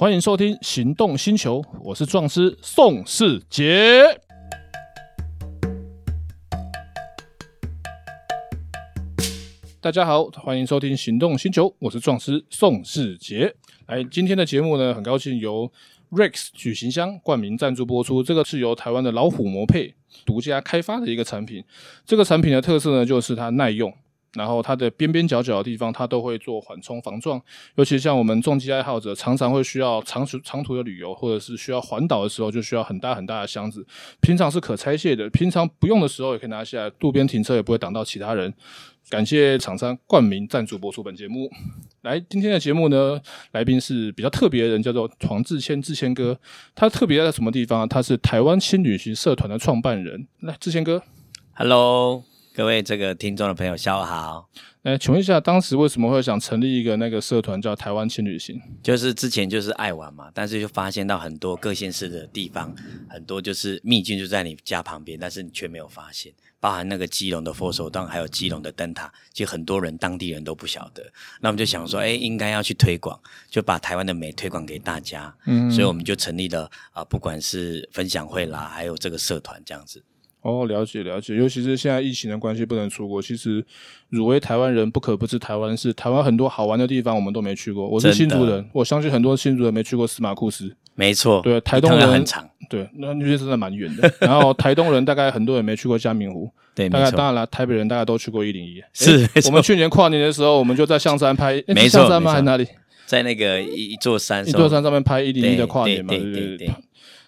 欢迎收听《行动星球》，我是壮师宋世杰。大家好，欢迎收听《行动星球》，我是壮师宋世杰。来，今天的节目呢，很高兴由 Rex 旅行箱冠名赞助播出。这个是由台湾的老虎摩配独家开发的一个产品。这个产品的特色呢，就是它耐用。然后它的边边角角的地方，它都会做缓冲防撞。尤其像我们重机爱好者，常常会需要长途长途的旅游，或者是需要环岛的时候，就需要很大很大的箱子。平常是可拆卸的，平常不用的时候也可以拿下来，路边停车也不会挡到其他人。感谢厂商冠名赞助播出本节目。来，今天的节目呢，来宾是比较特别的人，叫做黄志谦，志谦哥。他特别在什么地方？他是台湾轻旅行社团的创办人。来，志谦哥，Hello。各位这个听众的朋友，下午好。哎，请问一下，当时为什么会想成立一个那个社团叫台湾轻旅行？就是之前就是爱玩嘛，但是就发现到很多各县市的地方，很多就是秘境就在你家旁边，但是你却没有发现，包含那个基隆的佛手椪，还有基隆的灯塔，其实很多人当地人都不晓得。那我们就想说，哎，应该要去推广，就把台湾的美推广给大家。嗯，所以我们就成立了啊、呃，不管是分享会啦，还有这个社团这样子。哦，了解了解，尤其是现在疫情的关系不能出国。其实，汝为台湾人，不可不知台湾是台湾很多好玩的地方，我们都没去过。我是新竹人，我相信很多新竹人没去过司马库斯。没错，对，台东人很长，对，那那些真的蛮远的。然后台东人大概很多人没去过嘉明湖，对，大概当然了，台北人大概都去过一零一。是，我们去年跨年的时候，我们就在象山拍，没错，象山吗？还是哪里？在那个一座山，一座山上面拍一零一的跨年嘛，对对对。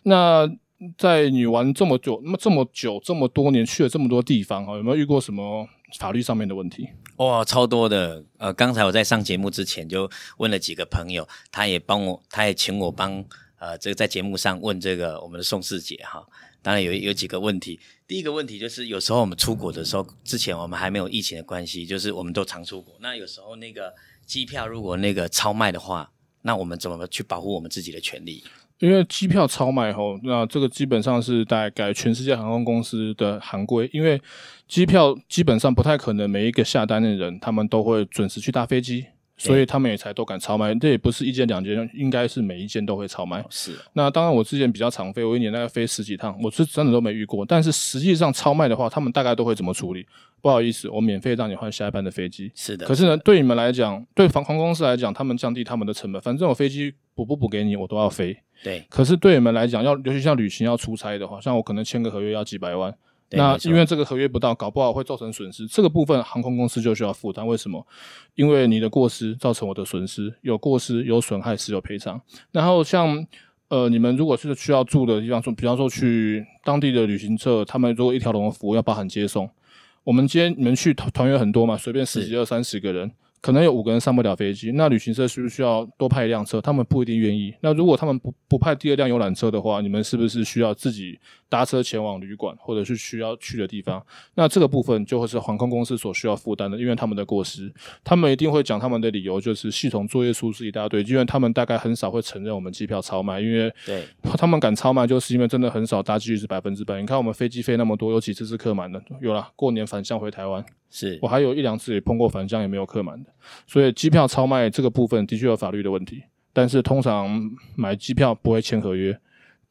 那。在你玩这么久，那么这么久这么多年，去了这么多地方，有没有遇过什么法律上面的问题？哇，超多的。呃，刚才我在上节目之前就问了几个朋友，他也帮我，他也请我帮呃，这个在节目上问这个我们的宋世杰哈。当然有有几个问题，第一个问题就是有时候我们出国的时候，之前我们还没有疫情的关系，就是我们都常出国。那有时候那个机票如果那个超卖的话，那我们怎么去保护我们自己的权利？因为机票超卖后，那这个基本上是大概全世界航空公司的行规。因为机票基本上不太可能每一个下单的人，他们都会准时去搭飞机，所以他们也才都敢超卖。这也不是一件两件，应该是每一件都会超卖。是。那当然，我之前比较常飞，我一年大概飞十几趟，我是真的都没遇过。但是实际上超卖的话，他们大概都会怎么处理？不好意思，我免费让你换下一班的飞机。是的。可是呢，对你们来讲，对航空公司来讲，他们降低他们的成本，反正我飞机补不补给你，我都要飞。对，可是对你们来讲，要尤其像旅行要出差的话，像我可能签个合约要几百万，那因为这个合约不到，搞不好会造成损失。这个部分航空公司就需要负担。为什么？因为你的过失造成我的损失，有过失有损害是有赔偿。然后像呃，你们如果是需要住的地方，说比方说去当地的旅行社，他们如果一条龙的服务要包含接送，我们今天你们去团团员很多嘛，随便十几二三十个人。可能有五个人上不了飞机，那旅行社需不需要多派一辆车？他们不一定愿意。那如果他们不不派第二辆游览车的话，你们是不是需要自己搭车前往旅馆或者是需要去的地方？那这个部分就会是航空公司所需要负担的，因为他们的过失，他们一定会讲他们的理由，就是系统作业疏失一大堆。因为他们大概很少会承认我们机票超卖，因为对他们敢超卖，就是因为真的很少搭机率是百分之百。你看我们飞机飞那么多，有几次是客满的？有了，过年返乡回台湾。是我还有一两次也碰过返乡也没有客满的，所以机票超卖这个部分的确有法律的问题，但是通常买机票不会签合约。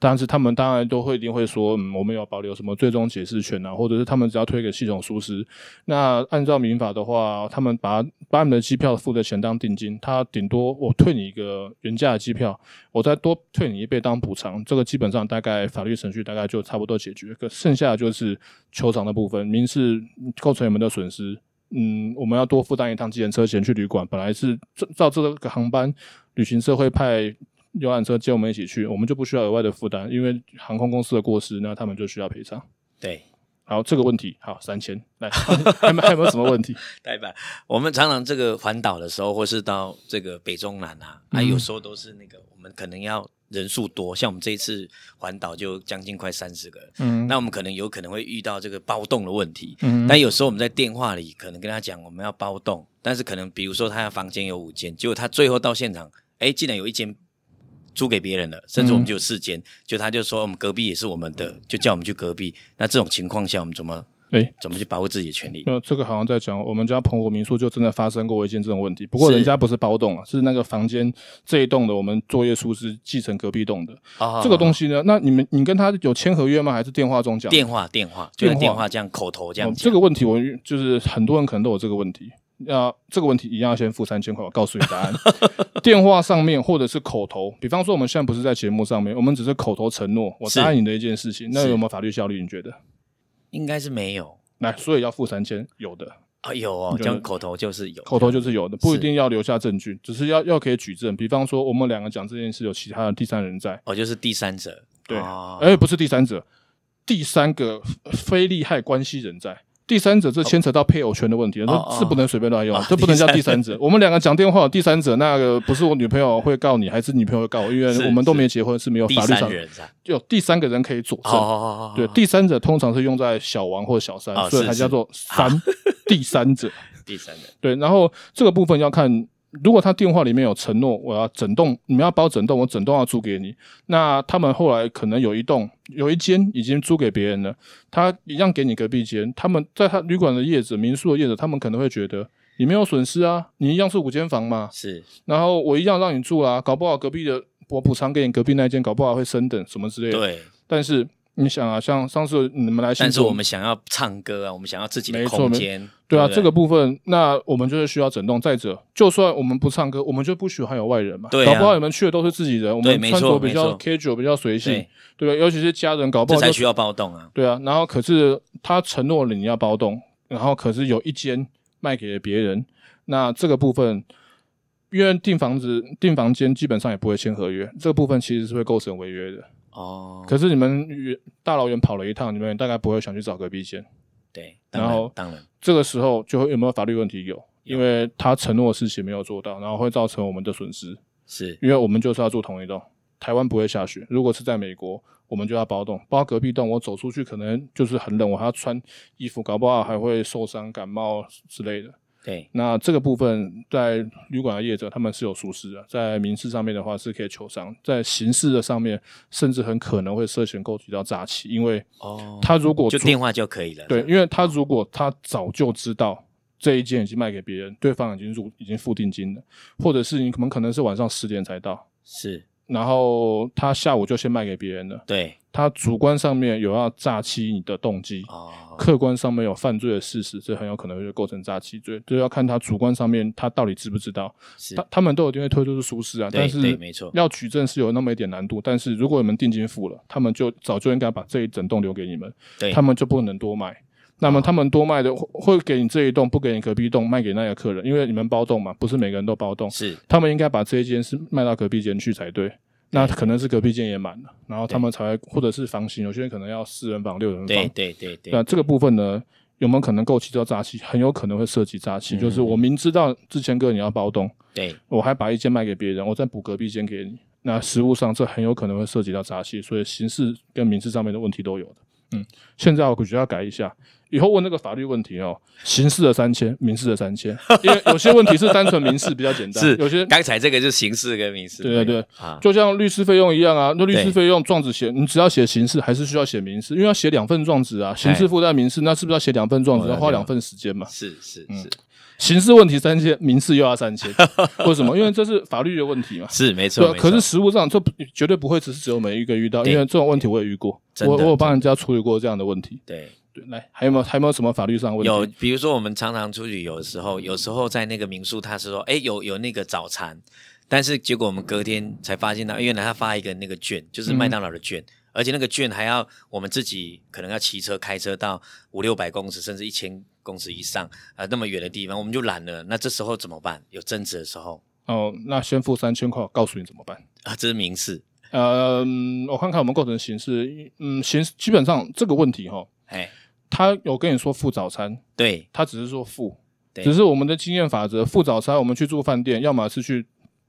但是他们当然都会一定会说，嗯，我们有保留什么最终解释权啊，或者是他们只要推给系统疏失，那按照民法的话，他们把把你的机票付的钱当定金，他顶多我退你一个原价的机票，我再多退你一倍当补偿，这个基本上大概法律程序大概就差不多解决，可剩下的就是求偿的部分，民事构成你们的损失，嗯，我们要多负担一趟计程车钱去旅馆，本来是照这个航班，旅行社会派。游览车接我们一起去，我们就不需要额外的负担，因为航空公司的过失，那他们就需要赔偿。对，好，这个问题好三千，来，还有没有什么问题？代表我们常常这个环岛的时候，或是到这个北中南啊，啊，有时候都是那个我们可能要人数多，像我们这一次环岛就将近快三十个人，嗯，那我们可能有可能会遇到这个包栋的问题，嗯，但有时候我们在电话里可能跟他讲我们要包栋，但是可能比如说他的房间有五间，结果他最后到现场，哎，竟然有一间。租给别人了，甚至我们就有四间，嗯、就他就说我们隔壁也是我们的，就叫我们去隔壁。那这种情况下，我们怎么哎、欸，怎么去保护自己的权利？那这个好像在讲我们家澎湖民宿就真的发生过一件这种问题，不过人家不是包栋啊，是那个房间这一栋的我们作业书是继承隔壁栋的。啊，这个东西呢，那你们你跟他有签合约吗？还是电话中讲？电话电话，电话，电话这样口头这样、哦。这个问题我就是很多人可能都有这个问题。那这个问题一样要先付三千块，我告诉你答案。电话上面或者是口头，比方说我们现在不是在节目上面，我们只是口头承诺我答应你的一件事情，那有没有法律效力？你觉得？应该是没有。来，所以要付三千，有的啊，有哦，这样口头就是有，口头就是有的，不一定要留下证据，只是要要可以举证。比方说，我们两个讲这件事，有其他的第三人在，哦，就是第三者，对，哎、哦欸，不是第三者，第三个非利害关系人在。第三者这牵扯到配偶权的问题，这、哦、是不能随便乱用，这、哦、不能叫第三者。我们两个讲电话，第三者那个不是我女朋友会告你，还是女朋友会告我？因为我们都没结婚，是，是没有法律上就有第三个人可以佐证。哦、对，第三者通常是用在小王或小三，哦、所以才叫做三第三者。第三者对，然后这个部分要看。如果他电话里面有承诺，我要整栋，你们要包整栋，我整栋要租给你。那他们后来可能有一栋，有一间已经租给别人了，他一样给你隔壁间。他们在他旅馆的业主、民宿的业主，他们可能会觉得你没有损失啊，你一样是五间房嘛。是，然后我一样让你住啦，搞不好隔壁的我补偿给你隔壁那间，搞不好会升等什么之类的。对，但是。你想啊，像上次你们来，但是我们想要唱歌啊，我们想要自己的空间，对啊，对对，这个部分，那我们就是需要整栋。再者，就算我们不唱歌，我们就不喜欢有外人嘛。对、啊，搞不好你们去的都是自己人，我们穿着比较 casual，比较随性，对吧？尤其是家人，搞不好这才需要包动啊。对啊，然后可是他承诺了你要包动，然后可是有一间卖给了别人，那这个部分，因为订房子、订房间基本上也不会签合约，这个部分其实是会构成违约的。哦，可是你们远大老远跑了一趟，你们大概不会想去找隔壁间。对，然后当然，这个时候就会有没有法律问题？有，因为他承诺的事情没有做到，然后会造成我们的损失。是，因为我们就是要住同一栋，台湾不会下雪。如果是在美国，我们就要包栋，包隔壁栋，我走出去可能就是很冷，我还要穿衣服，搞不好还会受伤、感冒之类的。对，那这个部分在旅馆的业者他们是有疏失的，在民事上面的话是可以求偿，在刑事的上面甚至很可能会涉嫌构成到诈欺，因为哦，他如果就电话就可以了，对，因为他如果他早就知道这一间已经卖给别人，对方已经入已经付定金了，或者是你们可能是晚上十点才到，是。然后他下午就先卖给别人了。对，他主观上面有要诈欺你的动机，哦，客观上面有犯罪的事实，这很有可能会构成诈欺罪。就要看他主观上面他到底知不知道。是，他他们都有定会推出是疏失啊，但是没错，要举证是有那么一点难度。但是如果你们定金付了，他们就早就应该把这一整栋留给你们，对，他们就不能多卖。那么他们多卖的会给你这一栋，不给你隔壁栋，卖给那个客人，因为你们包栋嘛，不是每个人都包栋。是，他们应该把这一间是卖到隔壁间去才对。那可能是隔壁间也满了，然后他们才会，或者是房型，有些人可能要四人房、六人房。对对对对。那这个部分呢，有没有可能构起到诈欺？很有可能会涉及诈欺，就是我明知道之前哥你要包栋，对，我还把一间卖给别人，我再补隔壁间给你。那实物上这很有可能会涉及到诈欺，所以刑事跟民事上面的问题都有的。嗯，现在我觉得要改一下。以后问那个法律问题哦，刑事的三千，民事的三千，因为有些问题是单纯民事比较简单，是有些刚才这个就是刑事跟民事，对对对，啊，就像律师费用一样啊，那律师费用状子写，你只要写刑事还是需要写民事，因为要写两份状子啊，刑事附带民事，那是不是要写两份状子，要花两份时间嘛？是是是，嗯，刑事问题三千，民事又要三千，为什么？因为这是法律的问题嘛，是没错，可是实务上这绝对不会只是只有每一个遇到，因为这种问题我也遇过，我我有帮人家处理过这样的问题，对。来，还有没有还有没有什么法律上问题？有，比如说我们常常出去，有的时候，有时候在那个民宿，他是说，哎，有有那个早餐，但是结果我们隔天才发现到，原来他发一个那个券，就是麦当劳的券，嗯、而且那个券还要我们自己可能要骑车开车到五六百公尺，甚至一千公尺以上啊、呃，那么远的地方，我们就懒了。那这时候怎么办？有争执的时候，哦，那先付三千块，告诉你怎么办啊？这是民事，呃，我看看我们构成刑事，嗯，刑基本上这个问题哈，哎。他有跟你说付早餐，对，他只是说付，只是我们的经验法则，付早餐我们去住饭店，要么是去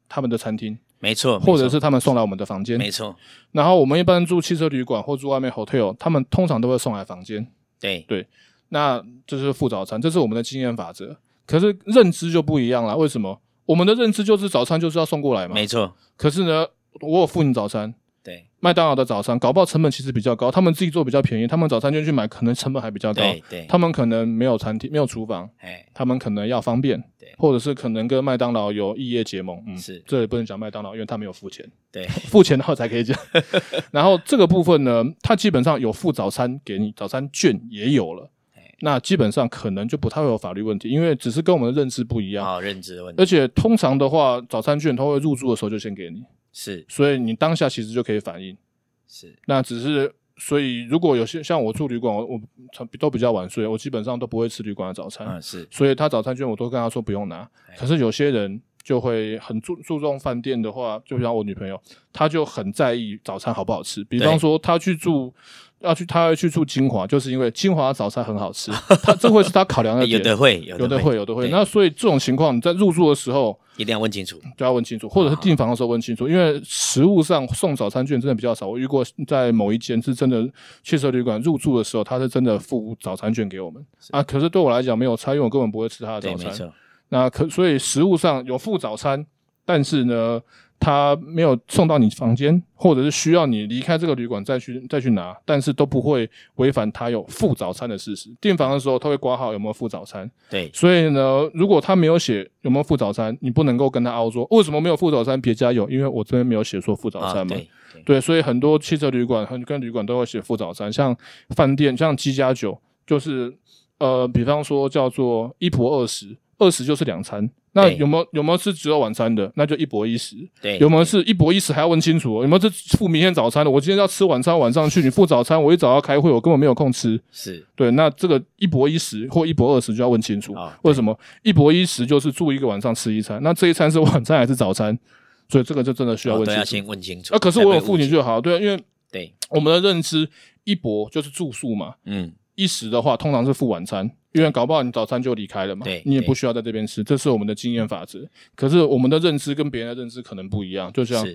他们的餐厅，没错，或者是他们送来我们的房间，没错。然后我们一般住汽车旅馆或住外面 hotel，他们通常都会送来房间，对对。那这是付早餐，这是我们的经验法则。可是认知就不一样了，为什么？我们的认知就是早餐就是要送过来嘛，没错。可是呢，我有付你早餐。对，麦当劳的早餐搞不好成本其实比较高，他们自己做比较便宜，他们早餐券去买可能成本还比较高。对对，他们可能没有餐厅，没有厨房，哎，他们可能要方便，对，或者是可能跟麦当劳有异业结盟。嗯，是，这也不能讲麦当劳，因为他没有付钱。对，付钱的话才可以讲。然后这个部分呢，他基本上有付早餐给你，早餐券也有了。那基本上可能就不太会有法律问题，因为只是跟我们的认知不一样。好，认知的问题。而且通常的话，早餐券他会入住的时候就先给你，是，所以你当下其实就可以反应。是，那只是，所以如果有些像我住旅馆，我我都比较晚睡，我基本上都不会吃旅馆的早餐。嗯，是。所以他早餐券我都跟他说不用拿。可是有些人就会很注注重饭店的话，就像我女朋友，她就很在意早餐好不好吃。比方说，她去住。要去，他要去住金华，就是因为金华早餐很好吃，他这会是他考量的 点。有的会，有的会，有的会。那所以这种情况，你在入住的时候一定要问清楚，就要问清楚，或者是订房的时候问清楚，因为食物上送早餐券真的比较少。我遇过在某一间是真的汽车旅馆入住的时候，他是真的付早餐券给我们啊。可是对我来讲没有差，因为我根本不会吃他的早餐。那可所以食物上有付早餐，但是呢。他没有送到你房间，或者是需要你离开这个旅馆再去再去拿，但是都不会违反他有付早餐的事实。订房的时候他会挂号有没有付早餐，对。所以呢，如果他没有写有没有付早餐，你不能够跟他凹说为什么没有付早餐，别家有，因为我这边没有写说付早餐嘛。啊、对，对，所以很多汽车旅馆很跟旅馆都会写付早餐，像饭店像七加酒，就是呃，比方说叫做一仆二十，二十就是两餐。那有没有有没有是只有晚餐的？那就一博一食。对，有没有是一博一食还要问清楚？有没有是付明天早餐的？我今天要吃晚餐，晚上去你付早餐，我一早要开会，我根本没有空吃。是对，那这个一博一食或一博二食就要问清楚。哦、为什么一博一食就是住一个晚上吃一餐？那这一餐是晚餐还是早餐？所以这个就真的需要问清楚。哦、要先问清楚。啊，可是我有付你就好。对，因为对我们的认知，一博就是住宿嘛。嗯。一食的话，通常是付晚餐，因为搞不好你早餐就离开了嘛，对，你也不需要在这边吃，这是我们的经验法则。可是我们的认知跟别人的认知可能不一样，就像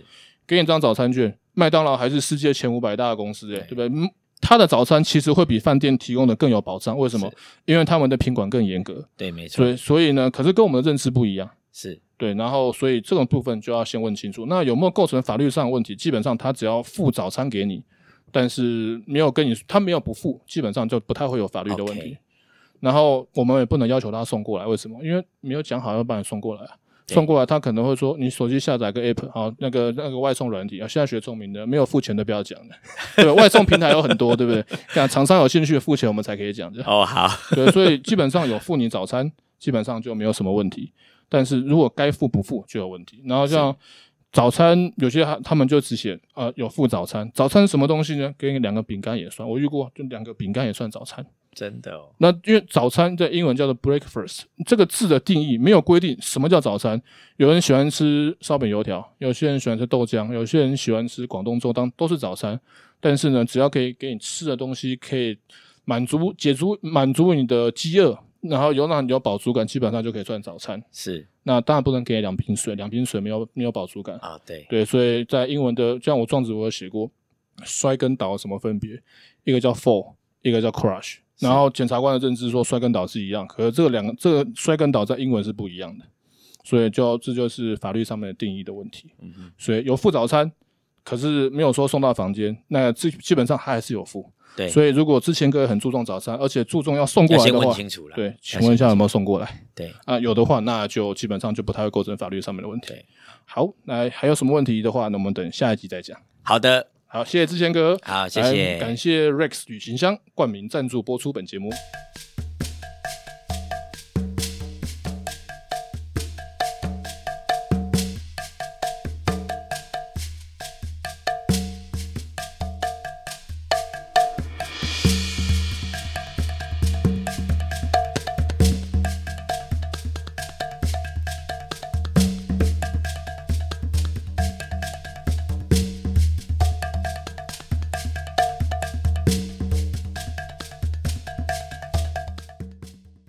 给你张早餐券，麦当劳还是世界前五百大的公司，欸，诶，对不对？嗯，他的早餐其实会比饭店提供的更有保障，为什么？因为他们的品管更严格，对，没错。所以，所以呢，可是跟我们的认知不一样，是对。然后，所以这种部分就要先问清楚，那有没有构成法律上的问题？基本上，他只要付早餐给你。但是没有跟你，他没有不付，基本上就不太会有法律的问题。Okay. 然后我们也不能要求他送过来，为什么？因为没有讲好要把你送过来，送过来他可能会说你手机下载个 app，好，那个那个外送软体啊，现在学聪明的，没有付钱的不要讲的，对，外送平台有很多，对不对？这样厂商有兴趣付钱，我们才可以讲这样。哦，好，对，所以基本上有付你早餐，基本上就没有什么问题。但是如果该付不付就有问题。然后像。早餐有些他他们就只写呃有付早餐，早餐什么东西呢？给你两个饼干也算，我遇过就两个饼干也算早餐，真的哦。那因为早餐在英文叫做 breakfast，这个字的定义没有规定什么叫早餐。有人喜欢吃烧饼油条，有些人喜欢吃豆浆，有些人喜欢吃广东粥，当都是早餐。但是呢，只要可以给你吃的东西，可以满足解足满足你的饥饿。然后有让你有饱足感，基本上就可以算早餐。是，那当然不能给两瓶水，两瓶水没有没有饱足感啊。对对，所以在英文的，像我状子我有写过，摔跟倒什么分别？一个叫 fall，一个叫 crush。然后检察官的认知说摔跟倒是一样，可是这个两个这个摔跟倒在英文是不一样的，所以就这就是法律上面的定义的问题。所以有付早餐，可是没有说送到房间，那基基本上他还是有付。对，所以如果之前各位很注重早餐，而且注重要送过来的话，对，请问一下有没有送过来？对啊，有的话，那就基本上就不太会构成法律上面的问题。对，好，那还有什么问题的话，那我们等下一集再讲。好的，好，谢谢志贤哥，好，谢谢，感谢 Rex 旅行箱冠名赞助播出本节目。